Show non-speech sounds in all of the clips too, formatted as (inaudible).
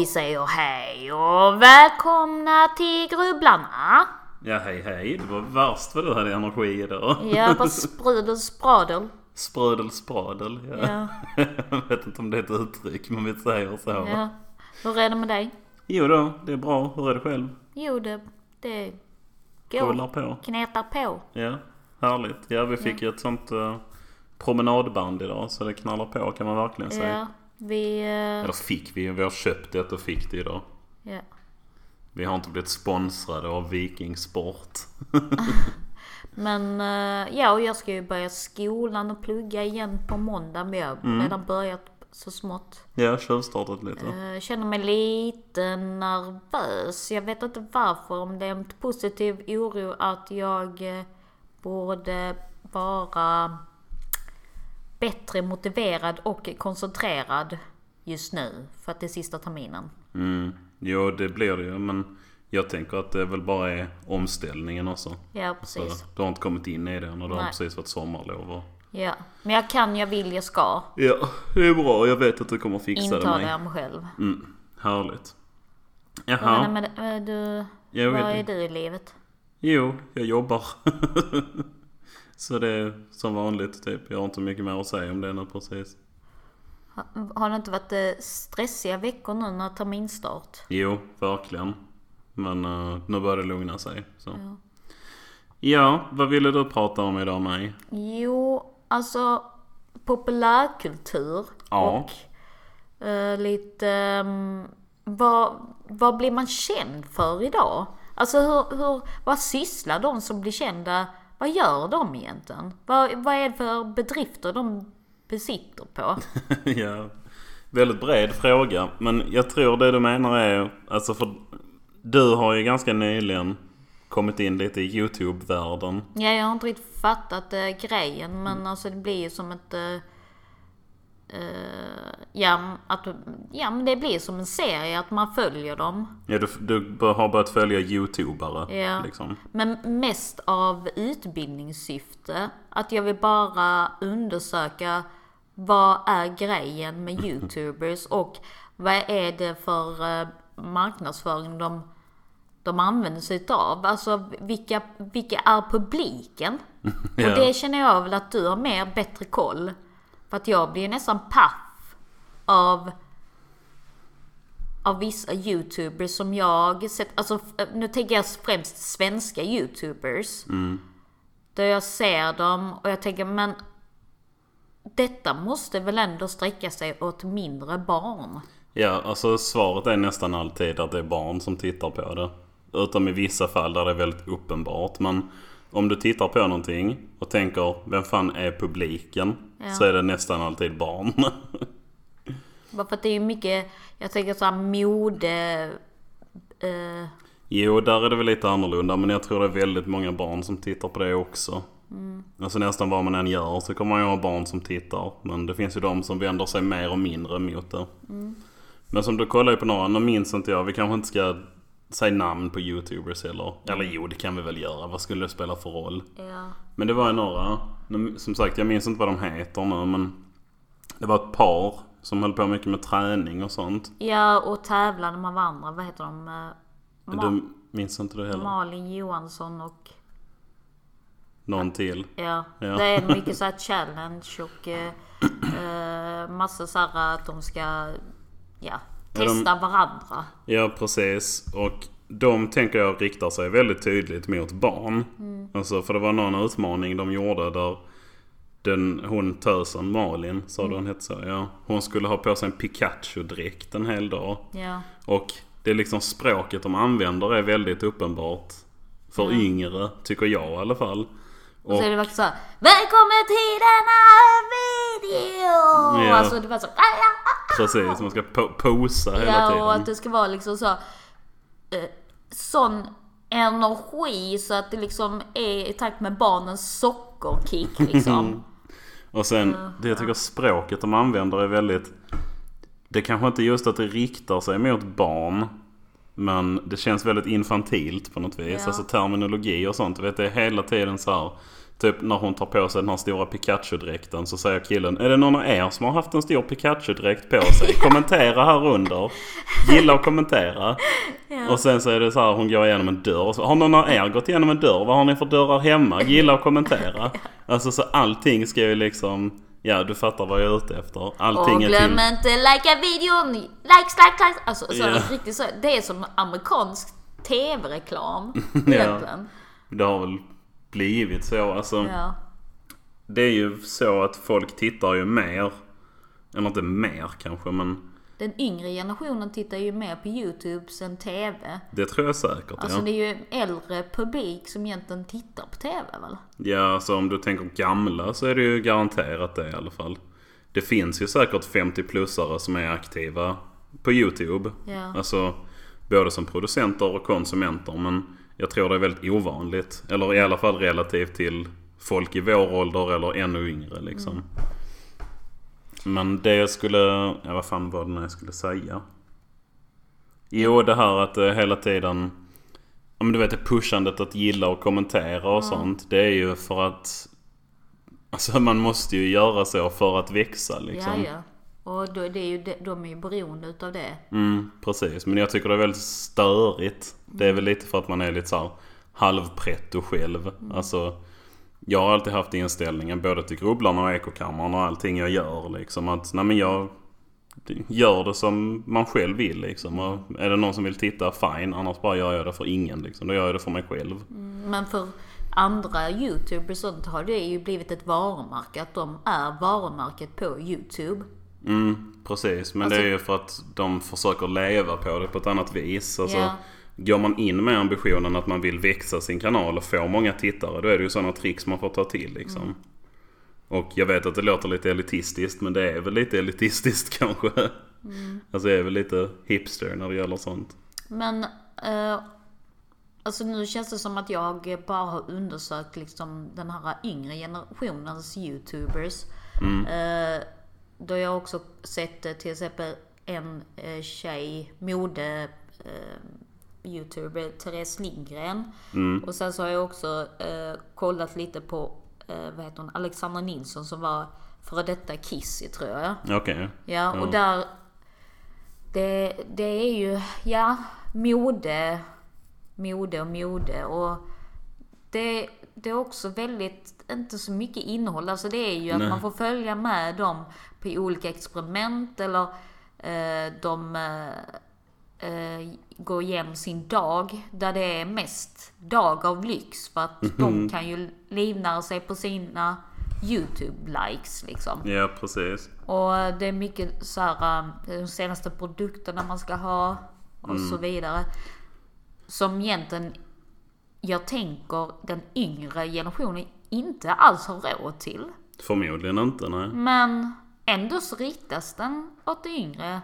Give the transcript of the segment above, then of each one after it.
Vi säger hej och välkomna till Grubblarna. Ja, hej hej. Det var värst vad du hade energi idag. Ja, bara sprudel spradel. Sprödel spradel. Ja. Ja. Jag (laughs) vet inte om det är ett uttryck men vi säger så. Ja. Hur är det med dig? Jo då, det är bra. Hur är det själv? Jo, det, det Rullar går. på. Knetar på. Ja, härligt. Ja, vi fick ju ett sånt uh, promenadband idag så det knallar på kan man verkligen säga. Ja, vi... eh, Eller fick vi, vi har köpt det och fick det idag. ja. Vi har inte blivit sponsrade av Viking Sport. (laughs) Men eh, ja, och jag ska ju börja skolan och plugga igen på måndag. Men jag har redan börjat så smått. Ja, tjuvstartat lite. Jag känner mig lite nervös. Jag vet inte varför. Om det är en positiv oro att jag eh, borde vara bättre motiverad och koncentrerad just nu. För att det är sista terminen. Mm. Jo, det blir det ju. Men jag tänker att det väl bara är omställningen också. Ja, Så precis. du har inte kommit in i det när det har precis varit sommarlov. Och... Ja. Men jag kan, jag vill, jag ska. Ja, det är bra. Jag vet att du kommer fixa det Intala med. mig själv. Mm, härligt. Jaha. menar med, med, du, Jag vad är du i livet? Jo, jag jobbar. (laughs) Så det är som vanligt typ. Jag har inte mycket mer att säga om det nu precis. Har, det inte varit eh, stressiga veckor nu när terminstart? Jo, verkligen. Men eh, nu börjar det lugna sig. Så. Ja. vad ville du prata om idag mig? Jo, alltså populärkultur Ja. och eh, lite... Um, vad, vad blir man känd för idag? Alltså hur, hur, vad sysslar de som blir kända, vad gör de egentligen? Vad, vad är det för bedrifter de besitter på? (laughs) ja, väldigt bred fråga. Men jag tror det du menar är, alltså för du har ju ganska nyligen kommit in lite i YouTube-världen. Ja, jag har inte riktigt fattat eh, grejen men alltså det blir ju som ett... eh, eh, ja, att, ja, men det blir som en serie att man följer dem. Ja, du, du har börjat följa YouTubare. Ja. Liksom. Men mest av utbildningssyfte. Att jag vill bara undersöka vad är grejen med (laughs) YouTubers och vad är det för eh, marknadsföring de, de använder sig utav. Alltså vilka, vilka är publiken? (laughs) Ja. Och det känner jag väl att du har mer bättre koll. För att jag blir nästan paff av av vissa youtubers som jag sett, alltså f- nu tänker jag främst svenska youtubers. Där jag ser dem och jag tänker men detta måste väl ändå sträcka sig åt mindre barn? Ja, alltså svaret är nästan alltid att det är barn som tittar på det. Utom i vissa fall där det är väldigt uppenbart. Men om du tittar på någonting och tänker vem fan är publiken? Ja. Så är det nästan alltid barn. (laughs) Bara för att det är ju mycket, jag tänker såhär mode... Eh, jo, där är det väl lite annorlunda. Men jag tror det är väldigt många barn som tittar på det också. Alltså nästan vad man än gör så kommer man ju ha barn som tittar. Men det finns ju de som vänder sig mer och mindre mot det. Men som du kollar ju på några, nu minns inte jag. Vi kanske inte ska säga namn på YouTubers eller. Eller jo, det kan vi väl göra. Vad skulle det spela för roll? ja. Men det var ju några. Som sagt, jag minns inte vad de heter nu men. Det var ett par som höll på mycket med träning och sånt. ja, och tävlade med varandra. Vad heter de? Eh, Ma- Du minns inte det heller? Malin Johansson och... Någon till? Ja, Ja. det är (laughs) mycket så här challenge och eh, eh, massa så här att de ska ja, Ja, de- testa varandra. Ja, precis. Och de tänker jag riktar sig väldigt tydligt mot barn. Alltså, för det var någon utmaning de gjorde där den, hon tösen, Malin, sa du hon hette så? Ja. Hon skulle ha på sig en Pikachu-dräkt en hel dag. Ja, Och det är liksom språket de använder är väldigt uppenbart för yngre, tycker jag i alla fall. Och så är det verkligen så här, Välkommen till denna video! Ja. Alltså det var så, ah, ah, ah. Precis, man ska po- posa hela Ja, och tiden. att det ska vara liksom så, eh, sån energi så att det liksom är i takt med barnens sockerkick (laughs) liksom. Och sen, det jag tycker språket de använder är väldigt... Det kanske inte just att det riktar sig mot barn. Men det känns väldigt infantilt på något vis. Ja. Alltså terminologi och sånt. Du vet, det är hela tiden så här. Typ när hon tar på sig den här stora Pikachu-dräkten så säger killen Är det någon av er som har haft en stor Pikachu-dräkt på sig? Kommentera här under. Gilla och kommentera. Och sen så är det så här hon går igenom en dörr. Så, har någon av er gått igenom en dörr? Vad har ni för dörrar hemma? Gilla och kommentera. (laughs) Alltså så allting ska ju liksom Ja du fattar vad jag är ute efter. Allting och är glöm till... inte likea videon! Likes, likes, likes! Alltså så, Ja. riktigt så. Det är som amerikansk tv-reklam (laughs) Ja. Det har väl blivit så alltså. Ja. Det är ju så att folk tittar ju mer. Eller inte mer kanske men Den yngre generationen tittar ju mer på YouTube än TV. det tror jag säkert Alltså ja. det är ju äldre publik som egentligen tittar på TV väl? Ja, alltså om du tänker gamla så är det ju garanterat det i alla fall. Det finns ju säkert 50-plussare som är aktiva på YouTube. Ja. Alltså både som producenter och konsumenter. Men jag tror det är väldigt ovanligt. Eller i alla fall relativt till folk i vår ålder eller ännu yngre liksom. Men det jag skulle... Ja, vad fan var det nu jag skulle säga? Jo, det här att det hela tiden... Ja men du vet det pushandet att gilla och kommentera och sånt. Det är ju för att... Alltså man måste ju göra så för att växa liksom. Ja, ja. Och då, det är ju, de är ju beroende utav det. Mm, precis. Men jag tycker det är väldigt störigt. Det är väl lite för att man är lite så här halvpretto själv. Alltså, jag har alltid haft inställningen både till Grubblarna och Ekokammaren och allting jag gör liksom att nej men jag gör det som man själv vill liksom. Och är det någon som vill titta, fine. Annars bara gör jag det för ingen liksom. Då gör jag det för mig själv. Men för andra YouTubers sånt har det ju blivit ett varumärke. Att de är varumärket på YouTube. Mm, precis. Men det är ju för att de försöker leva på det på ett annat vis. Alltså, Ja. Går man in med ambitionen att man vill växa sin kanal och få många tittare. Då är det ju sådana tricks man får ta till liksom. Och jag vet att det låter lite elitistiskt men det är väl lite elitistiskt (laughs) kanske. Alltså jag är väl lite hipster när det gäller sånt. Men eh, alltså nu känns det som att jag bara har undersökt liksom den här yngre generationens YouTubers. Eh, då jag också sett eh, till exempel en eh, tjej, mode eh, YouTuber, Therese Lindgren. Och sen så har jag också eh, kollat lite på, eh, vad heter hon, Alexandra Nilsson som var före detta Kissy tror jag. Okej. Ja, och där... Det, det är ju, ja, mode, mode och mode och det, det är också väldigt, inte så mycket innehåll. Alltså det är ju att Nej. man får följa med dem på olika experiment eller eh, de eh, går igenom sin dag där det är mest dag av lyx för att de kan ju livnära sig på sina YouTube-likes liksom. Ja precis. Och det är mycket så här, eh, de senaste produkterna man ska ha och så vidare. Som egentligen, jag tänker den yngre generationen inte alls har råd till. Förmodligen inte nej. Men ändå så riktas den åt det yngre.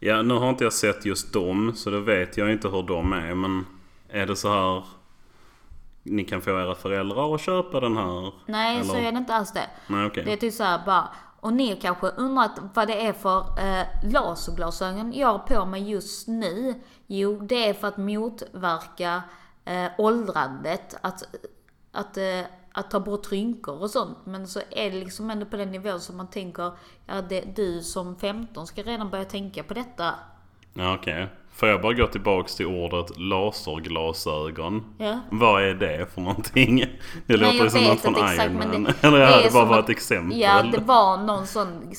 Ja nu har inte jag sett just dem så då vet jag inte hur de är men är det så här ni kan få era föräldrar att köpa den här? Nej, så Eller? är det inte alls det. Nej okej. Det är typ såhär bara, och ni kanske undrat vad det är för eh, laserglasögon jag har på mig just nu. Jo, det är för att motverka eh, åldrandet. Att, att, eh, att ta bort rynkor och sånt. Men så är det liksom ändå på den nivån som man tänker, ja det, du som 15 ska redan börja tänka på detta. Ja okej. Får jag bara gå tillbaks till ordet laserglasögon? Ja. Vad är det för någonting? Det låter ju som något från Iron Man. det- (laughs) Eller det det bara var ett exempel. Ja, det var någon sån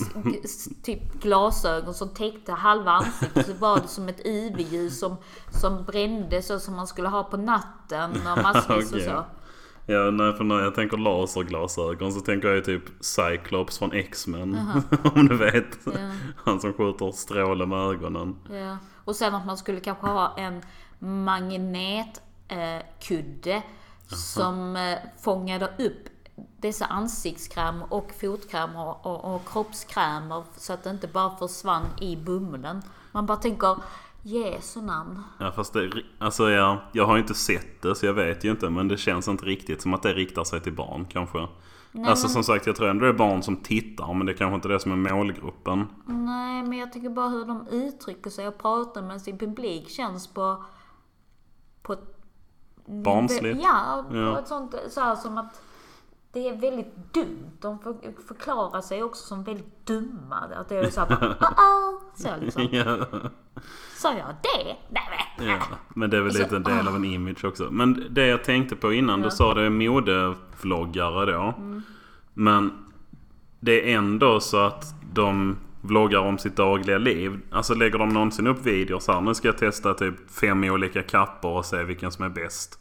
typ glasögon som täckte halva ansiktet. Så var det som ett IV-ljus som, som brände så som man skulle ha på natten och massvis och (laughs) Okej. så. Ja, nej, för när jag tänker laserglasögon så tänker jag typ Cyclops från X-Men. (laughs) Om du vet. Ja. Han som skjuter stråle med ögonen. Ja. Och sen att man skulle kanske ha en magnetkudde eh, kudde som eh, fångade upp dessa ansiktskrämer och fotkrämer och, och, och kroppskrämer så att det inte bara försvann i bumlen. Man bara tänker, Jesu namn. Ja fast det, alltså ja, jag har inte sett det så jag vet ju inte men det känns inte riktigt som att det riktar sig till barn kanske. alltså som sagt jag tror ändå det är barn som tittar men det är kanske inte det som är målgruppen. Nej, men jag tycker bara hur de uttrycker sig och pratar med sin publik känns på... på Barnsligt. Ja, på Ja. ett sånt så här som att det är väldigt dumt. De för, förklarar sig också som väldigt dumma. Att det är såhär oh, så liksom. (laughs) ja. Sa jag det? Nej. Ja, men det är väl Alltså, lite en del av en image också. Men det jag tänkte på innan, du Ja. sa det är modevloggare då. Men det är ändå så att de vloggar om sitt dagliga liv. Alltså lägger de någonsin upp videos här. Nu ska jag testa typ fem olika kappor och se vilken som är bäst.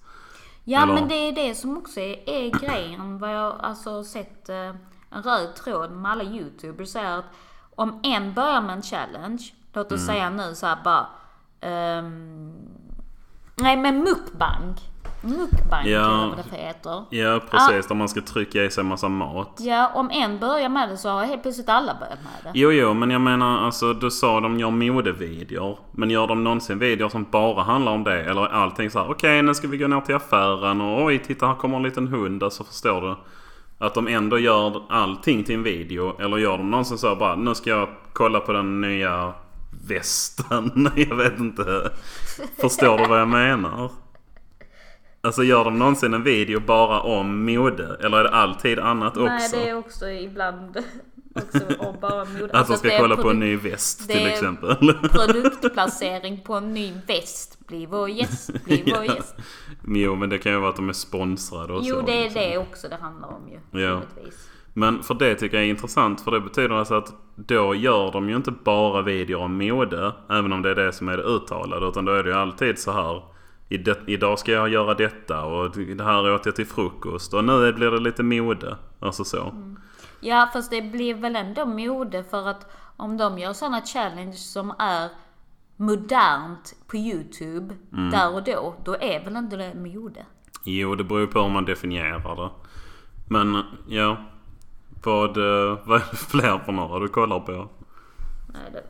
Ja Eller- men det är det som också är, är grejen. Vad jag alltså sett eh, en röd tråd med alla youtubers är att om en börjar med en challenge, låt Mm. oss säga nu så här bara ehm, Nej men mukbang. Mukbang Ja. eller vad det heter. Ja precis, där man ska trycka i sig massa mat. Ja, om en börjar med det så har helt plötsligt alla börjat med det. Jo, jo, men jag menar alltså du sa de gör modevideor. Men gör de någonsin videor som bara handlar om det? Eller är allting så här, okej nu ska vi gå ner till affären och oj titta här kommer en liten hund. Alltså förstår du? Att de ändå gör allting till en video. Eller gör de någonsin så här bara, nu ska jag kolla på den nya västen. (laughs) jag vet inte. Förstår du vad jag menar? Alltså gör de någonsin en video bara om mode? Eller är det alltid annat också? Nej, det är också ibland (laughs) också om bara mode. Att Alltså de ska kolla på en ny väst till exempel. (laughs) Produktplacering på en ny väst. Bli vår gäst, bli (laughs) vår Ja. gäst. Jo men det kan ju vara att de är sponsrade och Jo, så. det är liksom. det också det handlar om ju. Ja. givetvis. Men för det tycker jag är intressant för det betyder alltså att då gör de ju inte bara videor om mode. Även om det är det som är det uttalade. Utan då är det ju alltid så här. "I det- Idag ska jag göra detta och det här åt jag till frukost. Och nu blir det lite mode. Alltså så. Ja, fast det blir väl ändå mode för att om de gör sådana challenge som är modernt på YouTube Mm. där och då, då är väl inte det mode? Jo det beror på hur man definierar det. Men ja. Vad, eh, (laughs) vad är det fler för några du kollar på? Nej, det,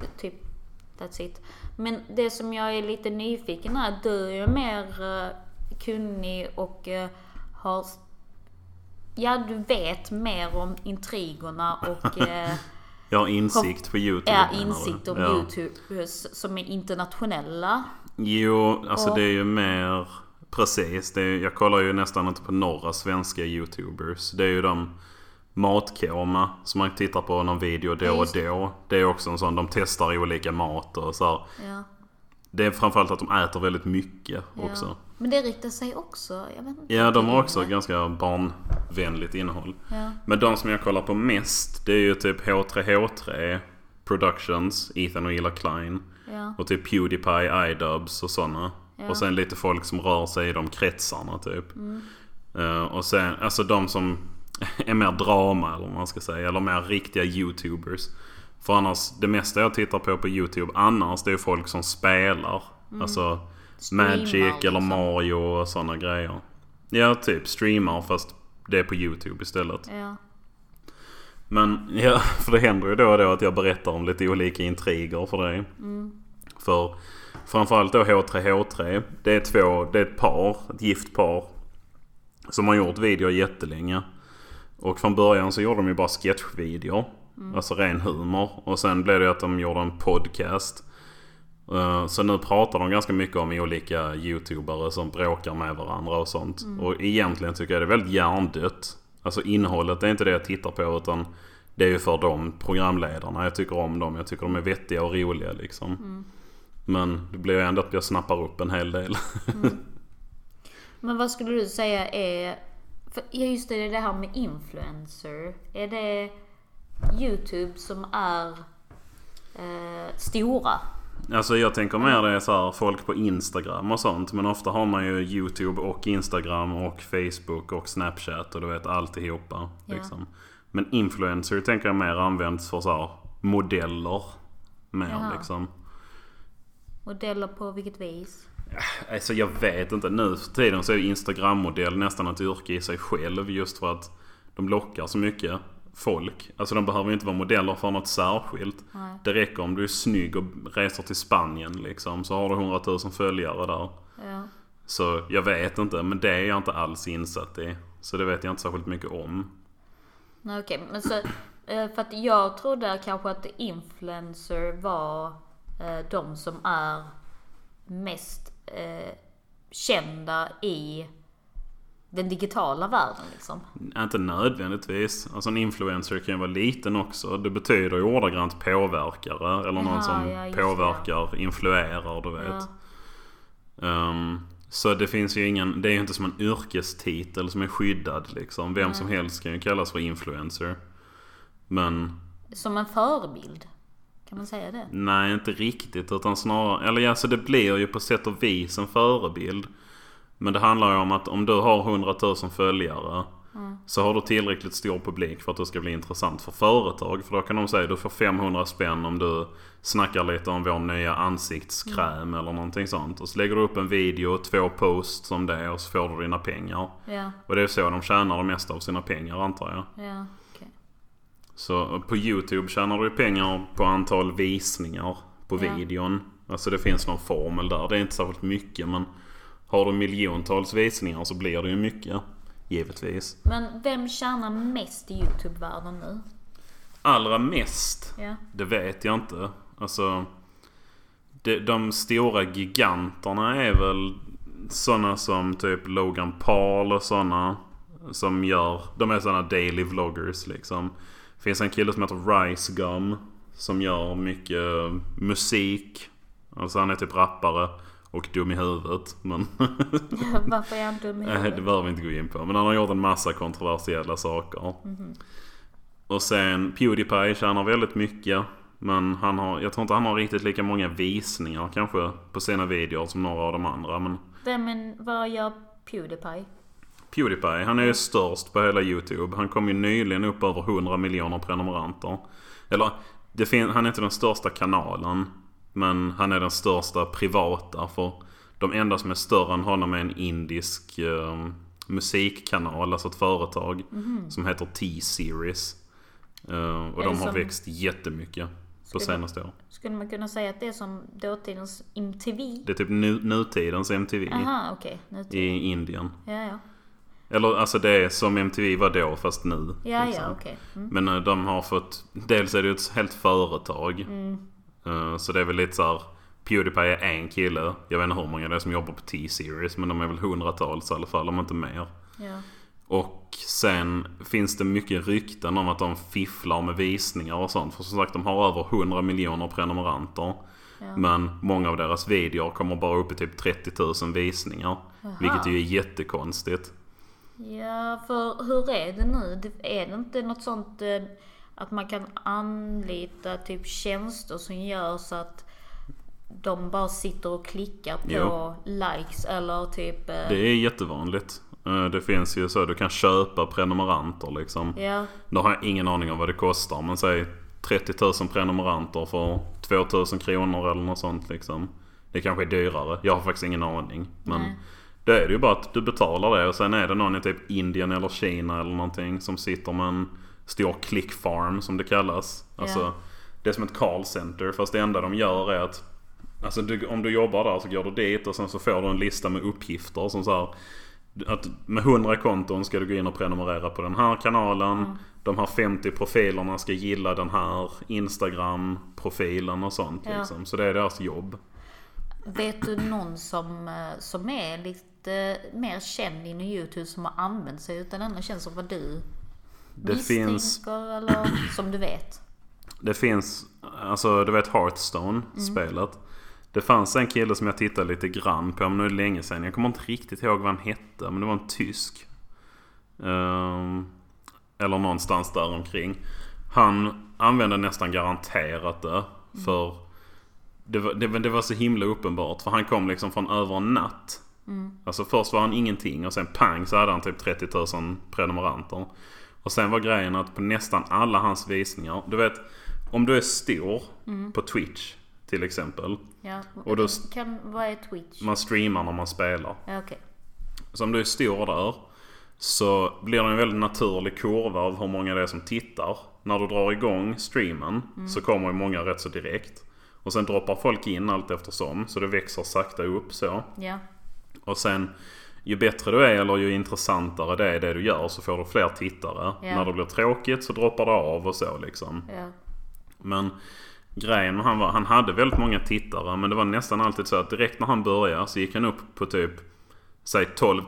det typ that's it. Men det som jag är lite nyfiken är att du är ju mer eh, kunnig och eh, har... Ja, du vet mer om intrigerna och (laughs) eh, Jag har insikt på YouTube. ja, insikt om Ja. Youtubers som är internationella. Jo, alltså Och- det är ju mer... Precis. Är, jag kollar ju nästan inte på några svenska YouTubers. Det är ju de Matkoma som man tittar på någon video då och då. Det är också en sån, de testar olika mat och så här. Ja, Det är framförallt att de äter väldigt mycket ja. också. Men det riktar sig också, jag vet inte. Ja, de har också ganska barnvänligt innehåll. Ja, Men de som jag kollar på mest, det är ju typ H3H3 Productions, Ethan och Ila Klein. ja, Och typ Pewdiepie, iDubbbz och sådana. Ja. Och sen lite folk som rör sig i de kretsarna typ. Mm. Eh, och sen, alltså de som är mer drama eller vad man ska säga. Eller mer riktiga YouTubers. För annars, det mesta jag tittar på på YouTube annars det är folk som spelar. Alltså Mm. Streamar, Magic eller liksom. Mario och sådana grejer. Ja, typ streamar fast det är på YouTube istället. ja. Men ja, (laughs) för det händer ju då och då att jag berättar om lite olika intriger för dig. För framförallt då H3H3. Det är två, det är ett par, ett gift par. Som har gjort videor jättelänge. Och från början så gjorde de ju bara sketchvideor. Alltså ren humor. Och sen blev det att de gjorde en podcast. Eh, Så nu pratar de ganska mycket om olika youtubare som bråkar med varandra och sånt. Och egentligen tycker jag det är väldigt hjärndött. Alltså innehållet är inte det jag tittar på utan det är ju för de programledarna. Jag tycker om dem. Jag tycker de är vettiga och roliga liksom. Men det blir ju ändå att jag snappar upp en hel del. (laughs) Men vad skulle du säga är... För, ja just det, det här med influencer. Är det YouTube som är eh, stora? Alltså jag tänker mer det är så här folk på Instagram och sånt. Men ofta har man ju YouTube och Instagram och Facebook och Snapchat och du vet alltihopa. Ja. Liksom. Men influencer tänker jag mer används för så här modeller. Mer Jaha. liksom. Modeller på vilket vis? Alltså jag vet inte. Nu för tiden så är Instagram-modell nästan ett yrke i sig själv. Just för att de lockar så mycket folk. Alltså de behöver ju inte vara modeller för något särskilt. Nej. Det räcker om du är snygg och reser till Spanien liksom. Så har du 100 000 följare där. Ja. Så jag vet inte. Men det är jag inte alls insatt i. Så det vet jag inte särskilt mycket om. Okej, men så... eh, För att jag trodde kanske att influencer var eh, de som är mest eh, kända i den digitala världen liksom. Inte nödvändigtvis. Alltså en influencer kan ju vara liten också. Det betyder ju ordagrant påverkare. Eller någon Jaha, som ja, just det. påverkar, influerar, du vet. Ehm, så det finns ju ingen, det är ju inte som en yrkestitel som är skyddad liksom. Vem som helst kan ju kallas för influencer. Men Som en förebild. Kan man säga det? nej, inte riktigt. Utan snarare, eller ja, så det blir ju på sätt och vis en förebild. Men det handlar ju om att om du har 100 000 följare. Så har du tillräckligt stor publik för att det ska bli intressant för företag. För då kan de säga du får 500 spänn om du snackar lite om vår nya ansiktskräm eller någonting sånt. Och så lägger du upp en video, två posts om det och så får du dina pengar. Ja, Och det är så de tjänar det mesta av sina pengar antar jag. ja, okej. Så på YouTube tjänar du pengar på antal visningar på Ja. videon. Alltså det finns någon formel där. Det är inte särskilt mycket men har du miljontals visningar så blir det ju mycket. Givetvis. Men vem tjänar mest i YouTube-världen nu? Allra mest, Ja. det vet jag inte. Alltså de, de stora giganterna är väl sådana som typ Logan Paul och sådana. Som gör, de är sådana daily vloggers liksom. Finns en kille som heter Rice Gum. Som gör mycket musik. Alltså han är typ rappare. Och dum i huvudet. Men (laughs) Varför är han dum i Nej, det huvudet? behöver vi inte gå in på. Men han har gjort en massa kontroversiella saker. Och sen Pewdiepie tjänar väldigt mycket. Men han har, jag tror inte han har riktigt lika många visningar kanske på sina videor som några av de andra. Men Vem, men vad gör Pewdiepie? Pewdiepie, han är ju störst på hela YouTube. Han kom ju nyligen upp över 100 miljoner prenumeranter. Eller, han är inte den största kanalen. Men han är den största privata. För de enda som är större än honom är en indisk eh, musikkanal, alltså ett företag. Som heter T-Series. Eh, och de har som- växt jättemycket på Skulle- senaste år. Skulle man kunna säga att det är som dåtidens MTV? Det är typ nu, nutidens MTV Aha, okej. Till. i Indien. Ja, ja. Eller alltså det är som MTV var då fast nu. Ja, liksom. ja, okej. Mm. Men eh, de har fått, dels är det ju ett helt företag. Eh, Så det är väl lite så här. Pewdiepie är en kille. Jag vet inte hur många det är som jobbar på T-series. Men de är väl hundratals i alla fall, om inte mer. Ja. Och sen finns det mycket rykten om att de fifflar med visningar och sånt. För som sagt, de har över 100 miljoner prenumeranter. Ja. Men många av deras videor kommer bara upp i typ 30 000 visningar. Vilket ju är jättekonstigt. Ja, för hur är det nu? Är det inte något sånt eh, att man kan anlita typ tjänster som gör så att de bara sitter och klickar på Jo. likes eller typ... eh, Det är jättevanligt. Eh, Det finns ju så, du kan köpa prenumeranter liksom. Ja, Då har jag ingen aning om vad det kostar. Men säg 30 000 prenumeranter för 2000 kronor eller något sånt liksom. Det kanske är dyrare. Jag har faktiskt ingen aning. Men Nej. Då är det ju bara att du betalar det och sen är det någon i typ Indien eller Kina eller någonting som sitter med en stor click farm som det kallas. Alltså det är som ett call center fast det enda de gör är att Alltså du, om du jobbar där så går du dit och sen så får du en lista med uppgifter som så här, att med 100 konton ska du gå in och prenumerera på den här kanalen. De här 50 profilerna ska gilla den här Instagram-profilen och sånt. Ja. Liksom. Så det är deras jobb. vet du någon som, eh, som är lite mer känd inom YouTube som har använt sig utav denna tjänst som vad du Det misstänker finns, eller som du vet? det finns, alltså du vet Hearthstone-spelet. Det fanns en kille som jag tittade lite grann på, men nu är det länge sedan. Jag kommer inte riktigt ihåg vad han hette, men det var en tysk. Ehm, eller någonstans där omkring. Han använde nästan garanterat det. För det var, det, det var så himla uppenbart. För han kom liksom från över en natt. Alltså först var han ingenting och sen pang så hade han typ 30 000 prenumeranter. Och sen var grejen att på nästan alla hans visningar. Du vet, om du är stor på Twitch till exempel. Ja. Och då- kan, vad är Twitch? Man streamar när man spelar. Ja, okej. Så om du är stor där så blir det en väldigt naturlig kurva av hur många det är som tittar. När du drar igång streamen så kommer ju många rätt så direkt. Och sen droppar folk in allt eftersom så det växer sakta upp så. Ja. Och sen ju bättre du är eller ju intressantare det är det du gör så får du fler tittare. Ja. När det blir tråkigt så droppar det av och så liksom. Ja. Men grejen med han var, han hade väldigt många tittare men det var nästan alltid så att direkt när han började så gick han upp på typ säg 12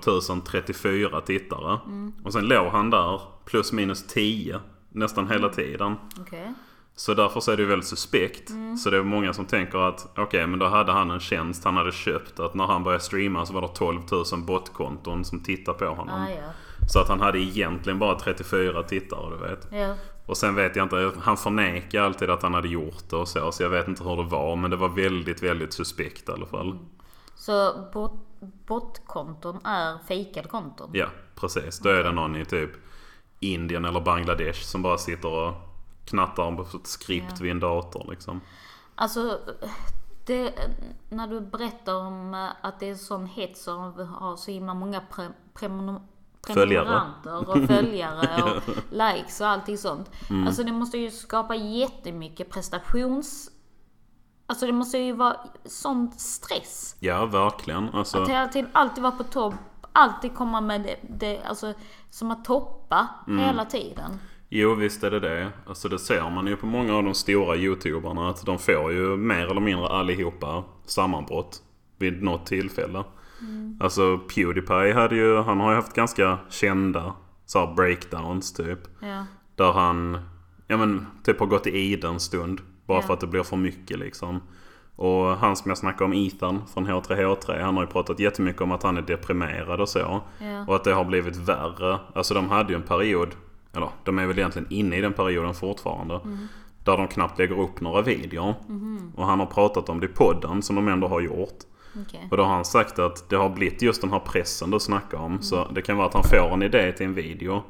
034 tittare. Och sen låg han där plus minus 10 nästan hela tiden. Okej. Så därför så är det ju väldigt suspekt. Så det är många som tänker att okej men då hade han en tjänst han hade köpt. Att när han började streama så var det 12 000 botkonton som tittade på honom. Ah, ja. Så att han hade egentligen bara 34 tittare du vet. Ja. Och sen vet jag inte, han förnekar alltid att han hade gjort det och så. Så jag vet inte hur det var. Men det var väldigt, väldigt suspekt i alla fall. Så bot, botkonton är fejkade konton? Ja, precis. Då är det någon i typ Indien eller Bangladesh som bara sitter och knattar på ett skript vid en dator liksom. Alltså, det, när du berättar om eh, att det är sån hets och har så himla många pre, Följare. prenumeranter och (laughs) följare och likes och allting sånt. Mm. Alltså det måste ju skapa jättemycket prestations... Alltså det måste ju vara sån stress. Ja, verkligen. Alltså, Att hela tiden alltid vara på topp, alltid komma med det, det alltså som att toppa Mm. hela tiden. Jo, visst är det det. Alltså det ser man ju på många av de stora YouTuberna att de får ju mer eller mindre allihopa sammanbrott vid något tillfälle. Alltså Pewdiepie hade ju, han har ju haft ganska kända så här breakdowns typ. Ja. Där han, ja men typ har gått i id en stund. Bara Ja. för att det blir för mycket liksom. Och han som jag snackade om, Ethan från H3H3, han har ju pratat jättemycket om att han är deprimerad och så. Ja. Och att det har blivit värre. Alltså de hade ju en period, eller de är väl egentligen inne i den perioden fortfarande. Mm. Där de knappt lägger upp några videor. Mhm. Och han har pratat om det i podden som de ändå har gjort. Okej. Och då har han sagt att det har blivit just den här pressen du snackar om. Så det kan vara att han får en idé till en video.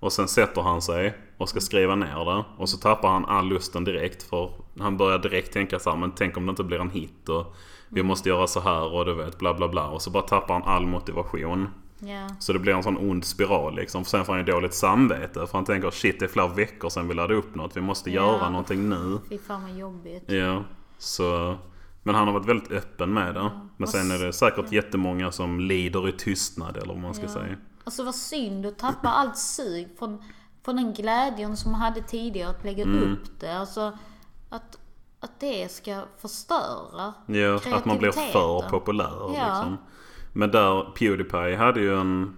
Och sen sätter han sig och ska skriva ner det. Och så tappar han all lusten direkt. För han börjar direkt tänka så här, men tänk om det inte blir en hit. Och vi måste göra så här och du vet bla bla bla. Och så bara tappar han all motivation. Ja. Så det blir en sån ond spiral liksom. Sen får han ju dåligt samvete. För han tänker shit det är flera veckor sedan vi laddade upp något. Vi måste Ja. göra någonting nu. Fy fan vad jobbigt. Ja, så... Men han har varit väldigt öppen med det. Men sen är det säkert jättemånga som lider i tystnad eller vad man ska Ja. säga. Alltså vad synd att tappa allt sug från, från den glädjen som man hade tidigare att lägga Mm. upp det. Alltså att, att det ska förstöra Ja, att man blir för populär Ja. liksom. Men där Pewdiepie hade ju en...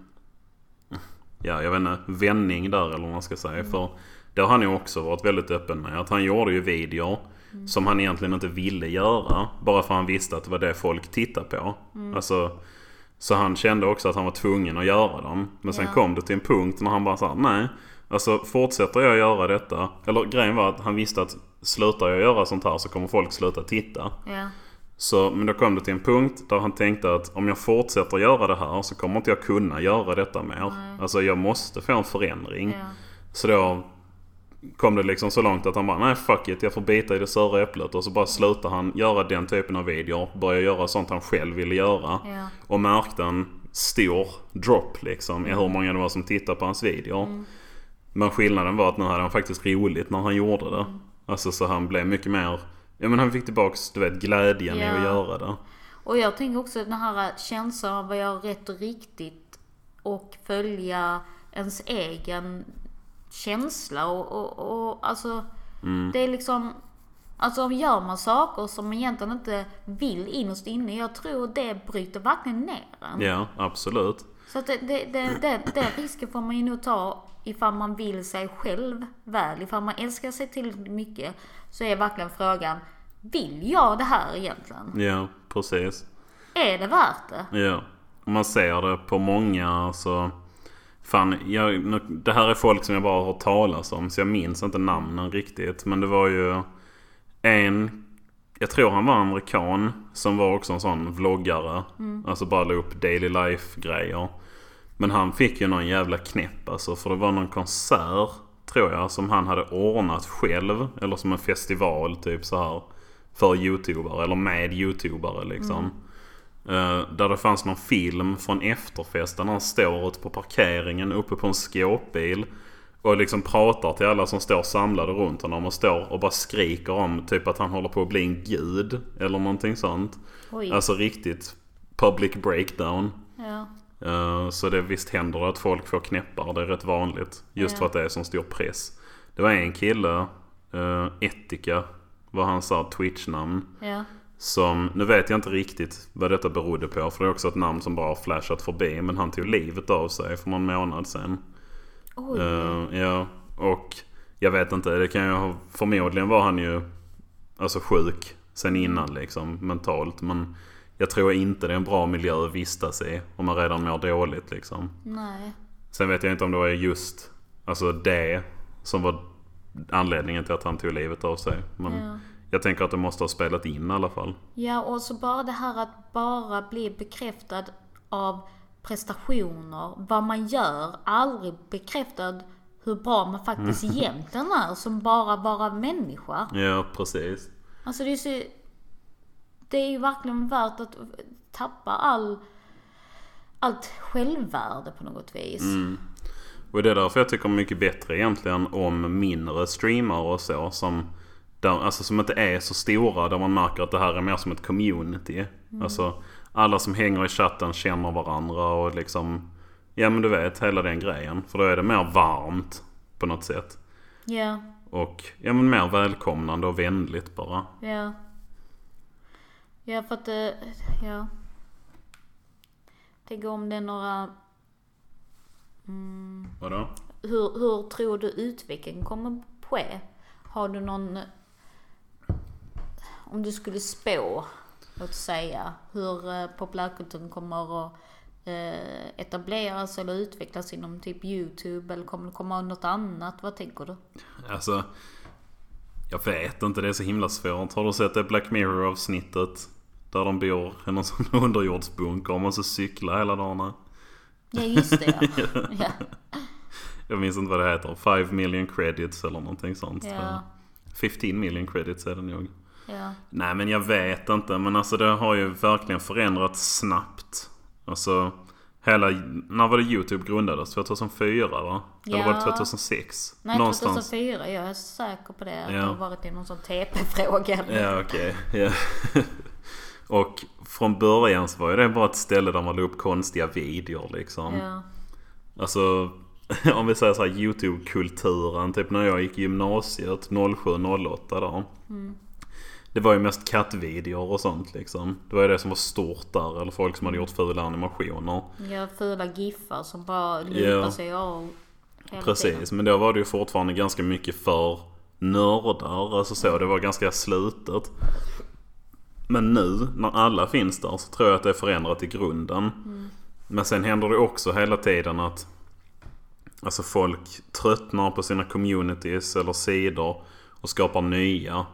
Ja, jag vet inte. Vändning där eller vad man ska säga. För det har han ju också varit väldigt öppen med. Att han gjorde ju videor som han egentligen inte ville göra. Bara för han visste att det var det folk tittade på. Alltså... Så han kände också att han var tvungen att göra dem. Men sen Ja. kom det till en punkt när han bara sa nej. Alltså fortsätter jag göra detta. Eller grejen var att han visste att slutar jag göra sånt här så kommer folk sluta titta. Ja. Så, men då kom det till en punkt där han tänkte att om jag fortsätter göra det här så kommer inte jag kunna göra detta mer. Alltså jag måste få en förändring. Ja. Så då kom det liksom så långt att han bara nej fuck it, jag får bita i det sura äpplet. Och så bara slutade han göra den typen av videor. Börja göra sånt han själv ville göra. Ja. Och märkte en stor drop liksom i hur många det var som tittade på hans videor. Men skillnaden var att nu hade han faktiskt roligt när han gjorde det. Alltså så han blev mycket mer... Ja men han fick tillbaks du vet glädjen i Ja. att göra det. Och jag tänker också den här känslan av att göra rätt och riktigt och följa ens egen känsla och, och, och alltså det är liksom Alltså gör man saker som man egentligen inte vill innerst inne, jag tror det bryter verkligen ner en. Ja, absolut. Så det, det, det, den risken får man ju nog ta ifall man vill sig själv väl. Ifall man älskar sig tillräckligt mycket så är verkligen frågan, vill jag det här egentligen? Ja, precis. Är det värt det? Ja. Man ser det på många så... Fan, jag, det här är folk som jag bara har hört talas om så jag minns inte namnen riktigt. Men det var ju en... Jag tror han var amerikan som var också en sån vloggare. Alltså bara la upp daily life grejer. Men han fick ju någon jävla knäpp alltså. För det var någon konsert tror jag som han hade ordnat själv. Eller som en festival typ så här För youtubare eller med youtubare liksom. Eh, där det fanns någon film från efterfesten. Han står ute på parkeringen uppe på en skåpbil. Och liksom pratar till alla som står samlade runt honom och står och bara skriker om typ att han håller på att bli en gud. Eller någonting sånt. Oj. Alltså riktigt public breakdown. Ja. Eh, Så det visst händer det att folk får knäppar. Det är rätt vanligt. Just Ja. för att det är så stor press. Det var en kille, uh, Etika var hans Twitch-namn. Ja. Som, nu vet jag inte riktigt vad detta berodde på. För det är också ett namn som bara har flashat förbi. Men han tog livet av sig för någon månad sedan. Oj. Eh, ja, och jag vet inte. Det kan ju ha, förmodligen var han ju alltså sjuk sen innan liksom mentalt. Men jag tror inte det är en bra miljö att vistas i om man redan mår dåligt liksom. Nej. Sen vet jag inte om det var just alltså det som var anledningen till att han tog livet av sig. Men Ja. jag tänker att det måste ha spelat in i alla fall. Ja, och så bara det här att bara bli bekräftad av prestationer, vad man gör, aldrig bekräftad hur bra man faktiskt (laughs) egentligen är som bara vara människa. Ja, precis. Alltså det är så, Det är ju verkligen värt att tappa all, allt självvärde på något vis. Och det är därför jag tycker mycket bättre egentligen om mindre streamare och så. Som, där, alltså som inte är så stora. Där man märker att det här är mer som ett community. Alltså alla som hänger i chatten känner varandra och liksom... Ja men du vet, hela den grejen. För då är det mer varmt på något sätt. Ja, Och ja men mer välkomnande och vänligt bara. ja. Ja, för att det, ja. Tänk om det är några, Vadå? hur, hur tror du utvecklingen kommer ske? Har du någon, om du skulle spå, låt säga, hur eh, populärkulturen kommer att eh, etableras eller utvecklas inom typ YouTube eller kommer det komma något annat? Vad tänker du? Alltså, jag vet inte. Det är så himla svårt. Har du sett det Black Mirror avsnittet? Där de bor i någon sån (laughs) underjordsbunker och måste cykla hela dagarna. Ja, just det ja. (laughs) ja. Jag minns inte vad det heter. 5 million credits eller någonting sånt. Ja. 15 million credits är det nog. Ja. Nej men jag vet inte. Men alltså det har ju verkligen förändrats snabbt. Alltså hela... När var det YouTube grundades? 2004 va? Eller var det Ja. 2006? Nej, Någonstans. 2004. Jag är säker på det. Att Ja. det har varit i någon sån TP-fråga. Ja okej. Ja. (laughs) Och från början så var ju det bara ett ställe där man la upp konstiga videor liksom. Ja. Alltså (laughs) om vi säger så här YouTube-kulturen. Typ när jag gick i gymnasiet 07-08 där. Det var ju mest kattvideor och sånt liksom. Det var ju det som var stort där. Eller folk som hade gjort fula animationer. Ja, fula giffar som bara lupar sig av Precis, tiden. men då var det ju fortfarande ganska mycket för nördar. Alltså så, det var ganska slutet. Men nu, när alla finns där, så tror jag att det är förändrat i grunden. Men sen händer det också hela tiden att Alltså folk tröttnar på sina communities eller sidor och skapar nya.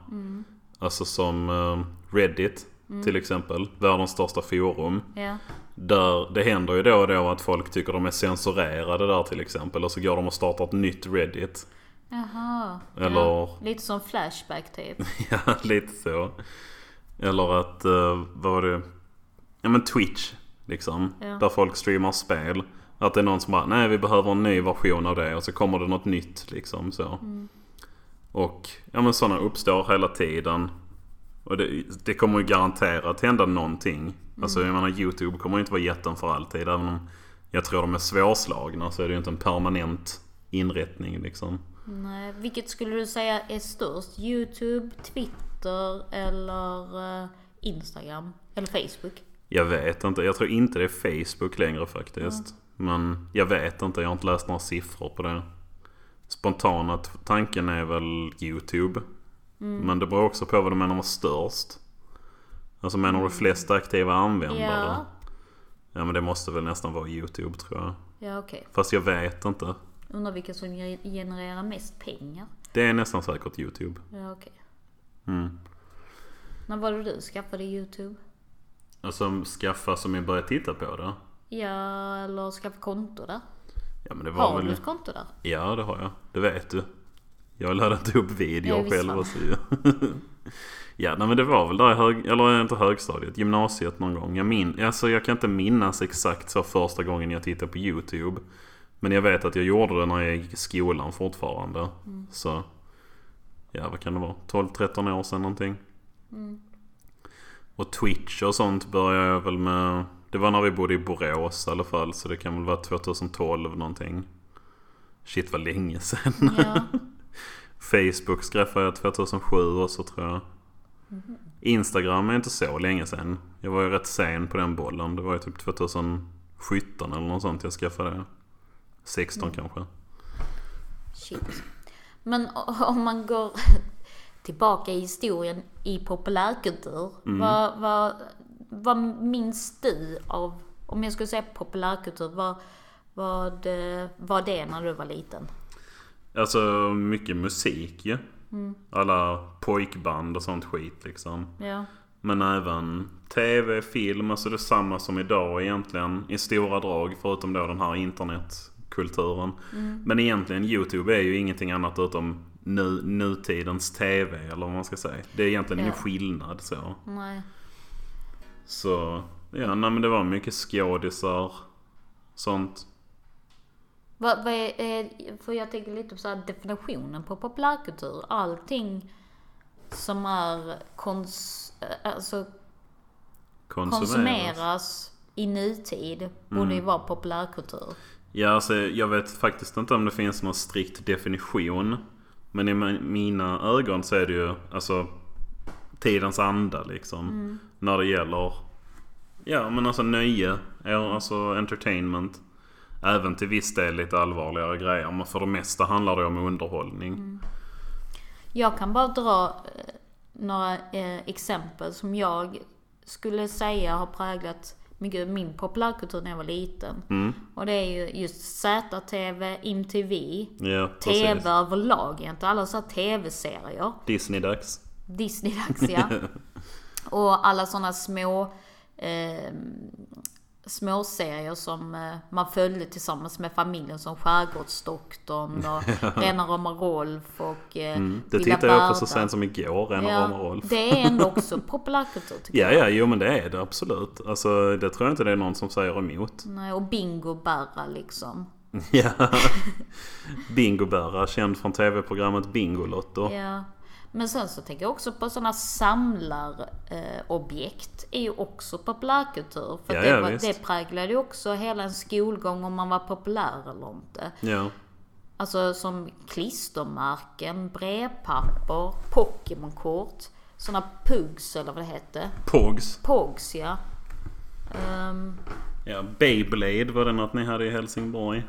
Alltså som eh, Reddit till exempel, världens största forum. Ja. Där det händer ju då och då att folk tycker de är censurerade där till exempel. Och så går de och startar ett nytt Reddit. Jaha. Eller- Ja. Lite som Flashback typ. (laughs) ja, lite så. Eller att, uh, vad var det? Ja men Twitch liksom. Ja. Där folk streamar spel. Att det är någon som bara, nej vi behöver en ny version av det. Och så kommer det något nytt liksom så. Och ja men sådana uppstår hela tiden. Och det, det kommer ju garanterat hända någonting. Alltså jag menar YouTube kommer ju inte vara jätten för alltid. Även om jag tror de är svårslagna så är det ju inte en permanent inrättning liksom. Nej, vilket skulle du säga är störst? YouTube, Twitter eller eh, Instagram? Eller Facebook? Jag vet inte. Jag tror inte det är Facebook längre faktiskt. Men jag vet inte. Jag har inte läst några siffror på det. Spontana tanken är väl YouTube. Men det beror också på vad du menar med störst. Alltså menar du flest aktiva användare? Ja. Ja men det måste väl nästan vara YouTube tror jag. Ja, okej. Fast jag vet inte. Undrar vilka som ge- genererar mest pengar? Det är nästan säkert YouTube. Ja, okej. Mm. När var det du skaffade YouTube? Alltså skaffa som jag började titta på det. Ja, eller skaffa konto där? Ja men det var Har väl... du ett konto där? Ja det har jag. Det vet du. Jag laddade inte upp videor själv och så. (laughs) ja nej men det var väl där i hög... Eller inte högstadiet. Gymnasiet någon gång. Jag, min... alltså, jag kan inte minnas exakt så första gången jag tittade på YouTube. Men jag vet att jag gjorde det när jag gick i skolan fortfarande. Så... Ja vad kan det vara? 12-13 år sedan någonting. Och Twitch och sånt började jag väl med... Det var när vi bodde i Borås i alla fall. Så det kan väl vara 2012 någonting. Shit vad länge sedan. Ja. (laughs) Facebook skaffade jag 2007 också tror jag. Instagram är inte så länge sedan. Jag var ju rätt sen på den bollen. Det var ju typ 2017 eller något sånt jag skaffade det. 16 kanske. Shit. Men om man går (laughs) tillbaka i historien i populärkultur. Vad, vad, vad minns du av, om jag skulle säga populärkultur, vad, vad eh, var det när du var liten? Alltså mycket musik ju. Alla pojkband och sånt skit liksom. Ja. Men även tv, film, alltså detsamma som idag egentligen i stora drag. Förutom då den här internetkulturen. Men egentligen YouTube är ju ingenting annat utom nu, nutidens tv eller vad man ska säga. Det är egentligen ingen Ja. skillnad så. Nej. Så ja, nej men det var mycket skådisar. Sånt. Vad, vad är, är, för jag tänker lite på så här definitionen på populärkultur. Allting som är kons, eh, alltså Konsumeras. konsumeras i nutid borde ju vara populärkultur. Ja, alltså, jag vet faktiskt inte om det finns någon strikt definition. Men i mi- mina ögon så är det ju alltså tidens anda liksom. När det gäller ja men alltså nöje, alltså entertainment. Även till viss del lite allvarligare grejer. Men för det mesta handlar det om underhållning. Jag kan bara dra eh, några eh, exempel som jag skulle säga har präglat mycket min populärkultur när jag var liten. Mm. Och det är ju just ZTV, MTV, Ja, TV överlag egentligen. Alla så här TV-serier. Disney-dags. Disney-dags (laughs) ja. Och alla sådana små eh, småserier som eh, man följde tillsammans med familjen som Skärgårdsdoktorn och (laughs) Rena rama Rolf och eh, Mm. Det tittade jag på så sent som igår, Rena Ja, rama Rolf. det är ändå också (laughs) populärkultur tycker Ja, jag. ja, jo men det är det absolut. Alltså det tror jag inte det är någon som säger emot. Nej, och Bingo Berra liksom. Ja. Bingo-Berra, känd från tv-programmet Bingolotto. Ja. Men sen så tänker jag också på sådana samlarobjekt. Eh, objekt är ju också populärkultur. För Ja, det, var, det präglade ju också hela en skolgång om man var populär eller inte. Ja. Alltså som klistermärken, brevpapper, Pokémon-kort, såna pugs eller vad det hette. Pogs. Pogs ja. Ehm, Ja, Beyblade var det något ni hade i Helsingborg?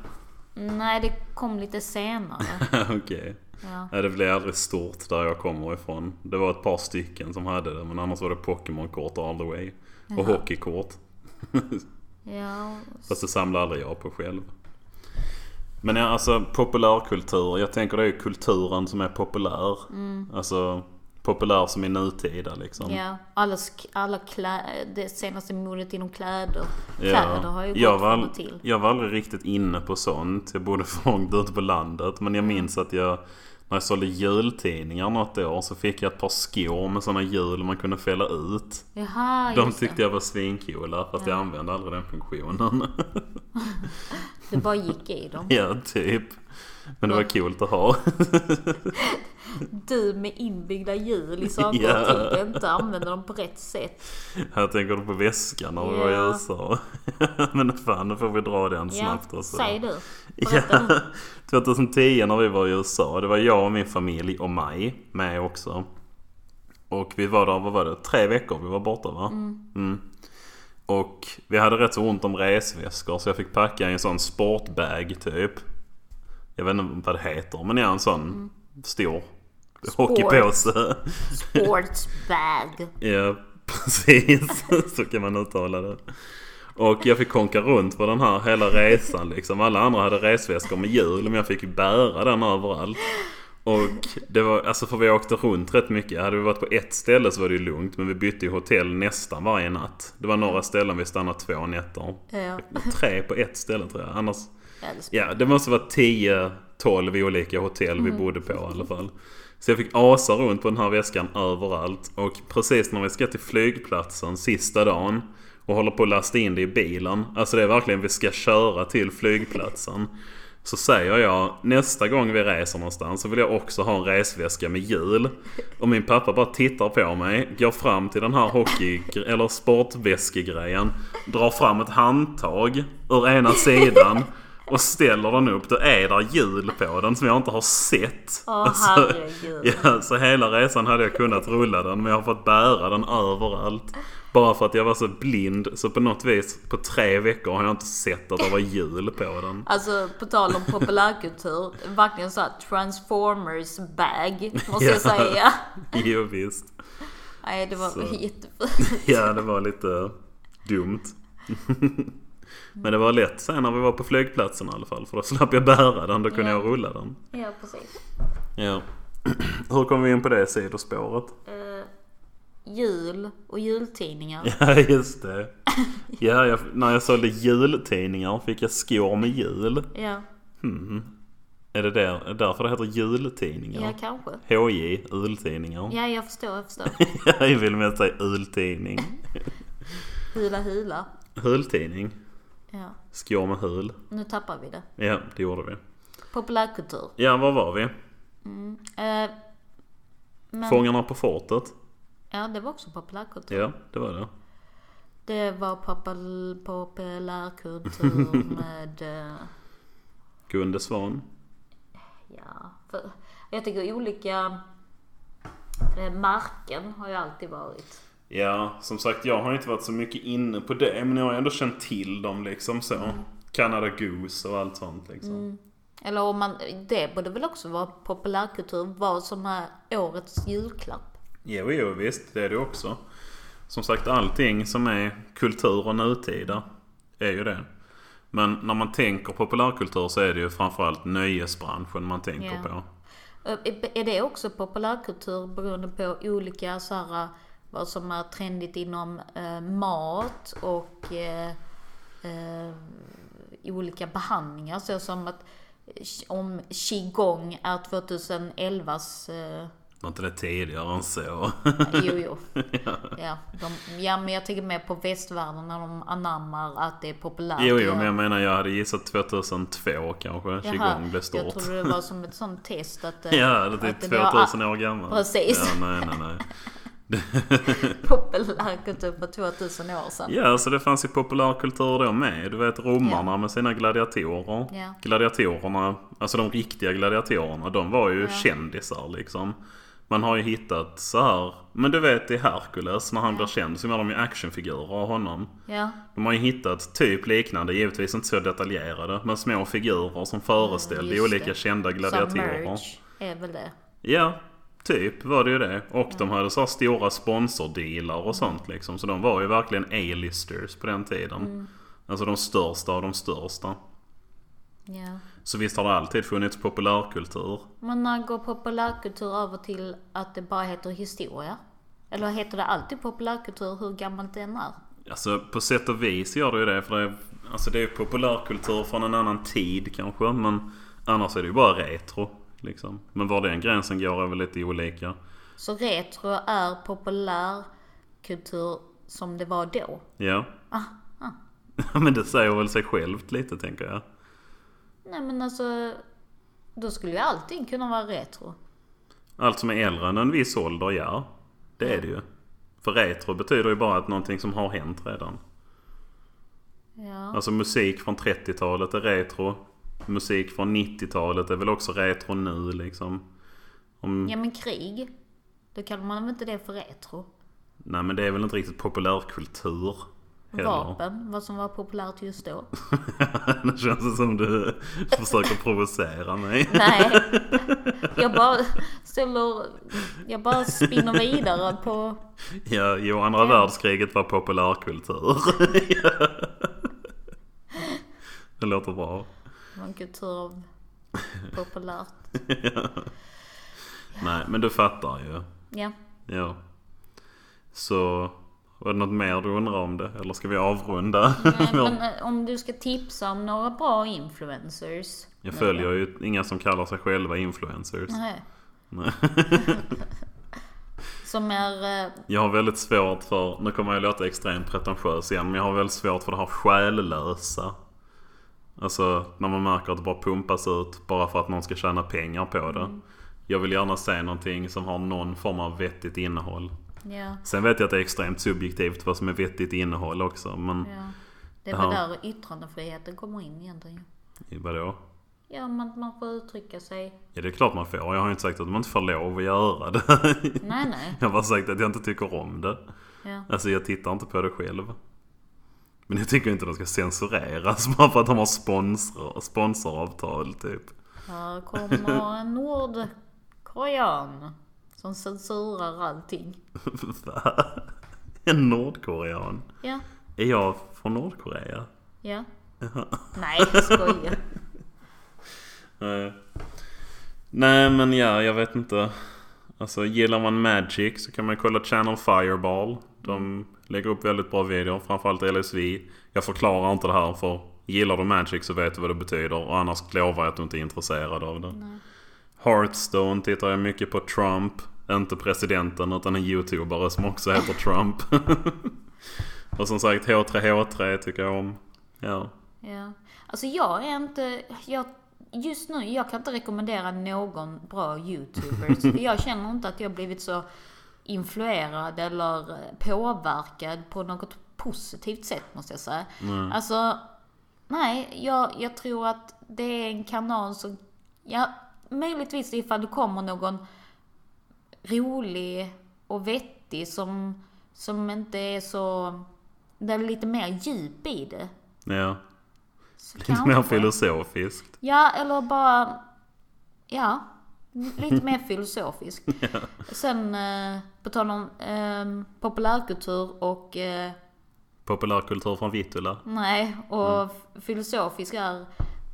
nej, det kom lite senare. (laughs) Okej. Ja. Ja, det blev aldrig stort där jag kommer ifrån. Det var ett par stycken som hade det. Men annars var det Pokémon-kort all the way. Och hockeykort. (laughs) Ja, (laughs) Fast det samlade aldrig jag på själv. Men ja, alltså populärkultur. Jag tänker det är kulturen som är populär. Alltså populär som är nutida liksom. ja. Alla, alla klä- det senaste modet inom kläder. Ja. Kläder har ju gått jag, var, till. jag var aldrig riktigt inne på sånt. Jag bodde för långt ute på landet. Men jag minns att jag när jag sålde jultidningar något år så fick jag ett par skor med sådana hjul man kunde fälla ut. Jaha, De det. tyckte jag var svincoola fast jag använde aldrig den funktionen. (laughs) Du bara gick i dem. ja, typ. Men det var coolt att ha. (laughs) Du med inbyggda hjul i (laughs) saker Ja. och ting. Inte använder dem på rätt sätt. Här tänker du på väskan när vi var i. USA. Men fan, nu får vi dra den snabbt. Ja, alltså. säg du. (laughs) Ja, Berätta nu. 2010 när vi var i USA. Det var jag och min familj och mig med också. Och vi var där, vad var det? Tre veckor vi var borta va? Mm. Och vi hade rätt så ont om resväskor så jag fick packa i en sån sportbag typ. Jag vet inte vad det heter men ja en sån stor hockeypåse. Sportsbag. (laughs) Ja, precis. (laughs) Så kan man uttala det. Och jag fick konka runt på den här hela resan liksom. Alla andra hade resväskor med hjul men jag fick bära den överallt. Och det var, alltså för vi åkte runt rätt mycket. Hade vi varit på ett ställe så var det ju lugnt. Men vi bytte ju hotell nästan varje natt. Det var några ställen vi stannade två nätter. Ja. Tre på ett ställe tror jag. Annars Ja, det spelar- Ja, det måste vara 10-12 olika hotell vi bodde på i alla fall. Så jag fick asa runt på den här väskan överallt. Och precis när vi ska till flygplatsen sista dagen och håller på att lasta in det i bilen. Alltså det är verkligen vi ska köra till flygplatsen. Så säger jag nästa gång vi reser någonstans så vill jag också ha en resväska med hjul. Och min pappa bara tittar på mig, går fram till den här hockey eller sportväskegrejen. Drar fram ett handtag ur ena sidan. Och ställer den upp, då är där hjul på den som jag inte har sett. Åh (laughs) Alltså, herregud. Ja, så hela resan hade jag kunnat rulla den men jag har fått bära den överallt. Bara för att jag var så blind så på något vis på tre veckor har jag inte sett att det var hjul på den. Alltså på tal om populärkultur, verkligen såhär transformers bag måste jag Ja. säga. (laughs) Jo visst. Nej det var Så. jättefint. Ja det var lite dumt. (laughs) Men det var lätt sen när vi var på flygplatsen i alla fall. För då slapp jag bära den, då kunde Ja. jag rulla den. Ja precis. Ja. (clears throat) Hur kom vi in på det sidospåret? Uh, jul och jultidningar. (laughs) Ja just det. Ja, jag, när jag sålde jultidningar fick jag skor med jul. Ja, Är det där, därför det heter jultidningar? ja kanske. HJ, ultidningar. Ja jag förstår, jag förstår. (laughs) jag vill med säga ultidning. Hula hula. Hultidning. Ja, Skor med hul. nu tappar vi det. Ja, det gjorde vi. Populärkultur. Ja, var var vi? Eh, men, Fångarna på fortet. ja det var också populärkultur. Ja, det var det. Det var popul, populärkultur (laughs) med... eh, Gunde Svan. Ja, för jag tycker olika eh, marken har ju alltid varit. Ja, som sagt jag har inte varit så mycket inne på det. Men jag har ändå känt till dem liksom så. Canada Goose och allt sånt liksom. Eller om man, det borde väl också vara populärkultur, vad som är årets julklapp. Jo, jo visst. Det är det också. Som sagt allting som är kultur och nutida är ju det. Men när man tänker populärkultur så är det ju framförallt nöjesbranschen man tänker Ja. på. Är det också populärkultur beroende på olika så här, vad som är trendigt inom eh, mat och eh, eh, olika behandlingar så som att eh, om qigong är 2011s eh, Var inte det tidigare än så? (laughs) Jo, jo. (laughs) Ja, de, ja, men jag tänker mer på västvärlden när de anammar att det är populärt. jo, jo, Jag- men jag menar jag hade gissat 2002 kanske. Jaha, Qigong blev Jag stort. trodde det var som ett sånt (laughs) test att eh, Ja, det är att typ det var 2000 år gammalt. Precis. Ja, nej, nej, nej. (laughs) populärkultur för 2000 år sedan. Ja, så det fanns ju populärkultur då med. Du vet romarna med sina gladiatorer. Ja. Gladiatorerna, alltså de riktiga gladiatorerna, de var ju Ja. kändisar liksom. Man har ju hittat så här, men du vet i Hercules när han blir känd så gör de ju actionfigurer av honom. Ja, De har ju hittat typ liknande, givetvis inte så detaljerade, men små figurer som föreställde just olika kända som gladiatorer. merch är väl det. Ja, typ var det ju det. Och de hade så stora sponsordealar och sånt liksom. Så de var ju verkligen A-listers på den tiden. Alltså de största av de största. Ja. Så visst har det alltid funnits populärkultur. Men när går populärkultur över till att det bara heter historia? Eller heter det alltid populärkultur hur gammalt den är? Alltså på sätt och vis gör det ju det. För det är, alltså det är ju populärkultur från en annan tid kanske. Men annars är det ju bara retro. Liksom. Men var den gränsen går är väl lite olika. Så retro är populärkultur som det var då? Ja. (laughs) Men det säger väl sig självt lite tänker jag. Nej men alltså, då skulle ju allting kunna vara retro. Allt som är äldre än en viss ålder, ja. Det är det ju. För retro betyder ju bara att någonting som har hänt redan. Ja. Alltså musik från 30-talet är retro. Musik från 90-talet är väl också retro nu liksom. Om, Ja men krig, då kallar man väl inte det för retro? Nej men det är väl inte riktigt populärkultur. Heller. Vapen, vad som var populärt just då. (laughs) det känns det som du försöker provocera mig. (laughs) Nej, jag bara ställer, jag bara spinner vidare på, Ja, jo andra världskriget var populärkultur. (laughs) det låter bra. En kultur av populärt. (laughs) Nej men du fattar ju. Ja. Ja. Så var det något mer du undrar om det? Eller ska vi avrunda? (laughs) Men, men eh, om du ska tipsa om några bra influencers. Jag följer ju inga som kallar sig själva influencers. Nej. Nej. (laughs) Som är, eh, Jag har väldigt svårt för, nu kommer jag låta extremt pretentiös igen, men jag har väldigt svårt för det här själlösa. Alltså när man märker att det bara pumpas ut bara för att någon ska tjäna pengar på det. Jag vill gärna se någonting som har någon form av vettigt innehåll. ja, Sen vet jag att det är extremt subjektivt vad som är vettigt innehåll också. Men ja. Det är väl där yttrandefriheten kommer in egentligen. Vadå? Ja, man, man får uttrycka sig. Ja det är klart man får. Jag har inte sagt att man inte får lov att göra det. Nej, nej. (laughs) Jag har bara sagt att jag inte tycker om det. Ja. Alltså jag tittar inte på det själv. Men jag tycker inte de ska censureras (laughs) bara för att de har sponsor, sponsoravtal typ. Här kommer en nordkorean som censurar allting. (laughs) Va? En nordkorean? Ja, Är jag från Nordkorea? ja. Nej, jag skojar. (laughs) Nej. Nej men ja, jag vet inte. Alltså gillar man Magic så kan man kolla Channel Fireball. De lägger upp väldigt bra videor, framförallt LSV. Jag förklarar inte det här för gillar du Magic så vet du vad det betyder och annars lovar jag att du inte är intresserad av det. Nej. Hearthstone tittar jag mycket på Trump. Inte presidenten utan en youtubare som också heter (laughs) Trump. (laughs) och som sagt H3H3 tycker jag om. Ja. Ja. Alltså jag är inte... Jag, just nu, jag kan inte rekommendera någon bra YouTubers. (laughs) för jag känner inte att jag blivit så influerad eller påverkad på något positivt sätt måste jag säga. Nej. Alltså, nej, jag, jag tror att det är en kanal som... Ja, möjligtvis ifall det kommer någon rolig och vettig som, som inte är så... Det är lite mer djup i det. Ja. Så Lite mer filosofiskt. Ja, eller bara... Ja, lite mer filosofiskt. (laughs) Sen, eh, på tal om eh, populärkultur och... Eh, Populärkultur från Vittula. nej, och f- filosofisk är...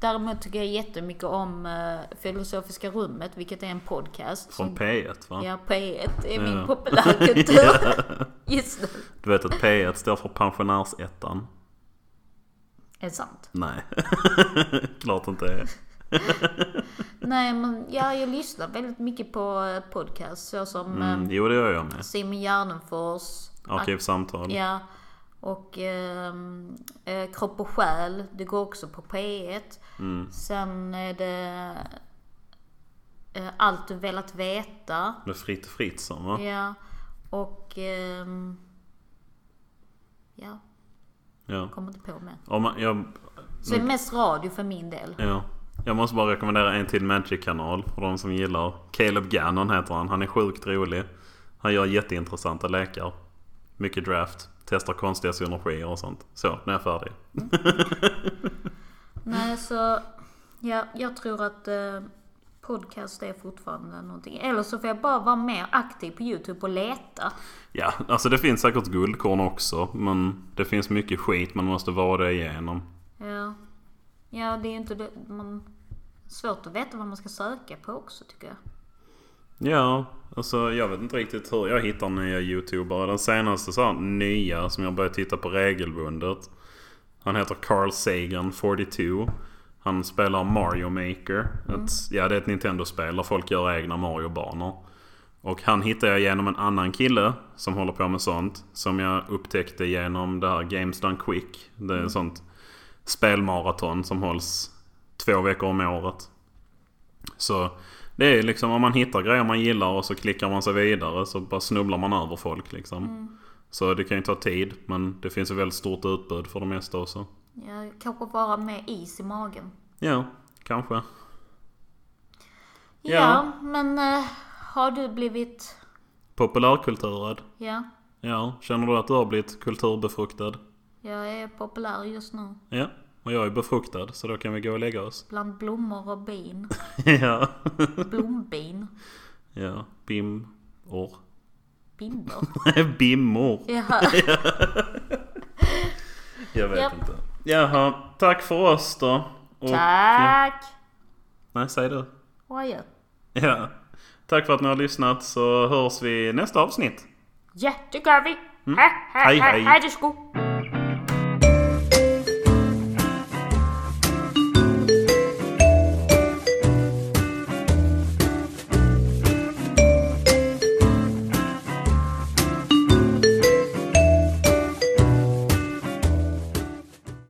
Däremot tycker jag jättemycket om eh, Filosofiska rummet, vilket är en podcast. Från som- P1 va? Ja, P1 är min Ja. (laughs) populärkultur. (laughs) Just det. Du vet att P1 står för pensionärsettan? Är det sant? Nej. Klart inte är. (laughs) Nej, men ja, jag lyssnar väldigt mycket på eh, podcast, såsom Mm, eh, jo det gör jag med. Simon Gärdenfors. Arkivsamtal. Ja. Och ehm, eh, Kropp och själ, det går också på P1. Mm. Sen är det eh, Allt du velat veta. Med Fritte Fritzson va? Ja. Och... ehm, ja, Ja. kommer inte på mer. Om man, jag, Så det är mest radio för min del. ja. Jag måste bara rekommendera en till Magic-kanal för de som gillar. Caleb Gannon heter han. Han är sjukt rolig. Han gör jätteintressanta lekar. Mycket draft. Testar konstiga synergier och sånt. Så, nu är jag färdig. (laughs) Nej, så... Ja, jag tror att eh, podcast är fortfarande någonting. Eller så får jag bara vara mer aktiv på YouTube och leta. Ja, alltså det finns säkert guldkorn också. Men det finns mycket skit man måste vara igenom. Ja. Ja, det är ju inte det. Man... Svårt att veta vad man ska söka på också tycker jag. Ja, alltså jag vet inte riktigt hur jag hittar nya youtubare. Den senaste så här, nya som jag börjar titta på regelbundet. Han heter Carl Sagan 42. Han spelar Mario Maker. Ett, ja, det är ett Nintendo-spel där folk gör egna Mario-banor. Och han hittade jag genom en annan kille som håller på med sånt. Som jag upptäckte genom det här Games Done Quick. Det är ett sånt spelmaraton som hålls två veckor om året. Så det är liksom om man hittar grejer man gillar och så klickar man sig vidare så bara snubblar man över folk liksom. Så det kan ju ta tid men det finns ett väldigt stort utbud för det mesta också. Ja, kanske vara med is i magen. Ja, kanske. Ja, Ja. men eh, har du blivit... Populärkulturad. Ja, Ja, känner du att du har blivit kulturbefruktad? jag är populär just nu. Ja, och jag är befruktad så då kan vi gå och lägga oss. Bland blommor och bin. (laughs) ja. Blombin. Ja, bim. Or. Bindor. (laughs) Bimmor. (laughs) Ja. Jag vet Japp. inte. Jaha, tack för oss då. Och, Tack! Nej, säg du. Adjö. Ja. Tack för att ni har lyssnat så hörs vi i nästa avsnitt. Ja, det gör vi. Hej, Hej, hej, hej. hej, hej.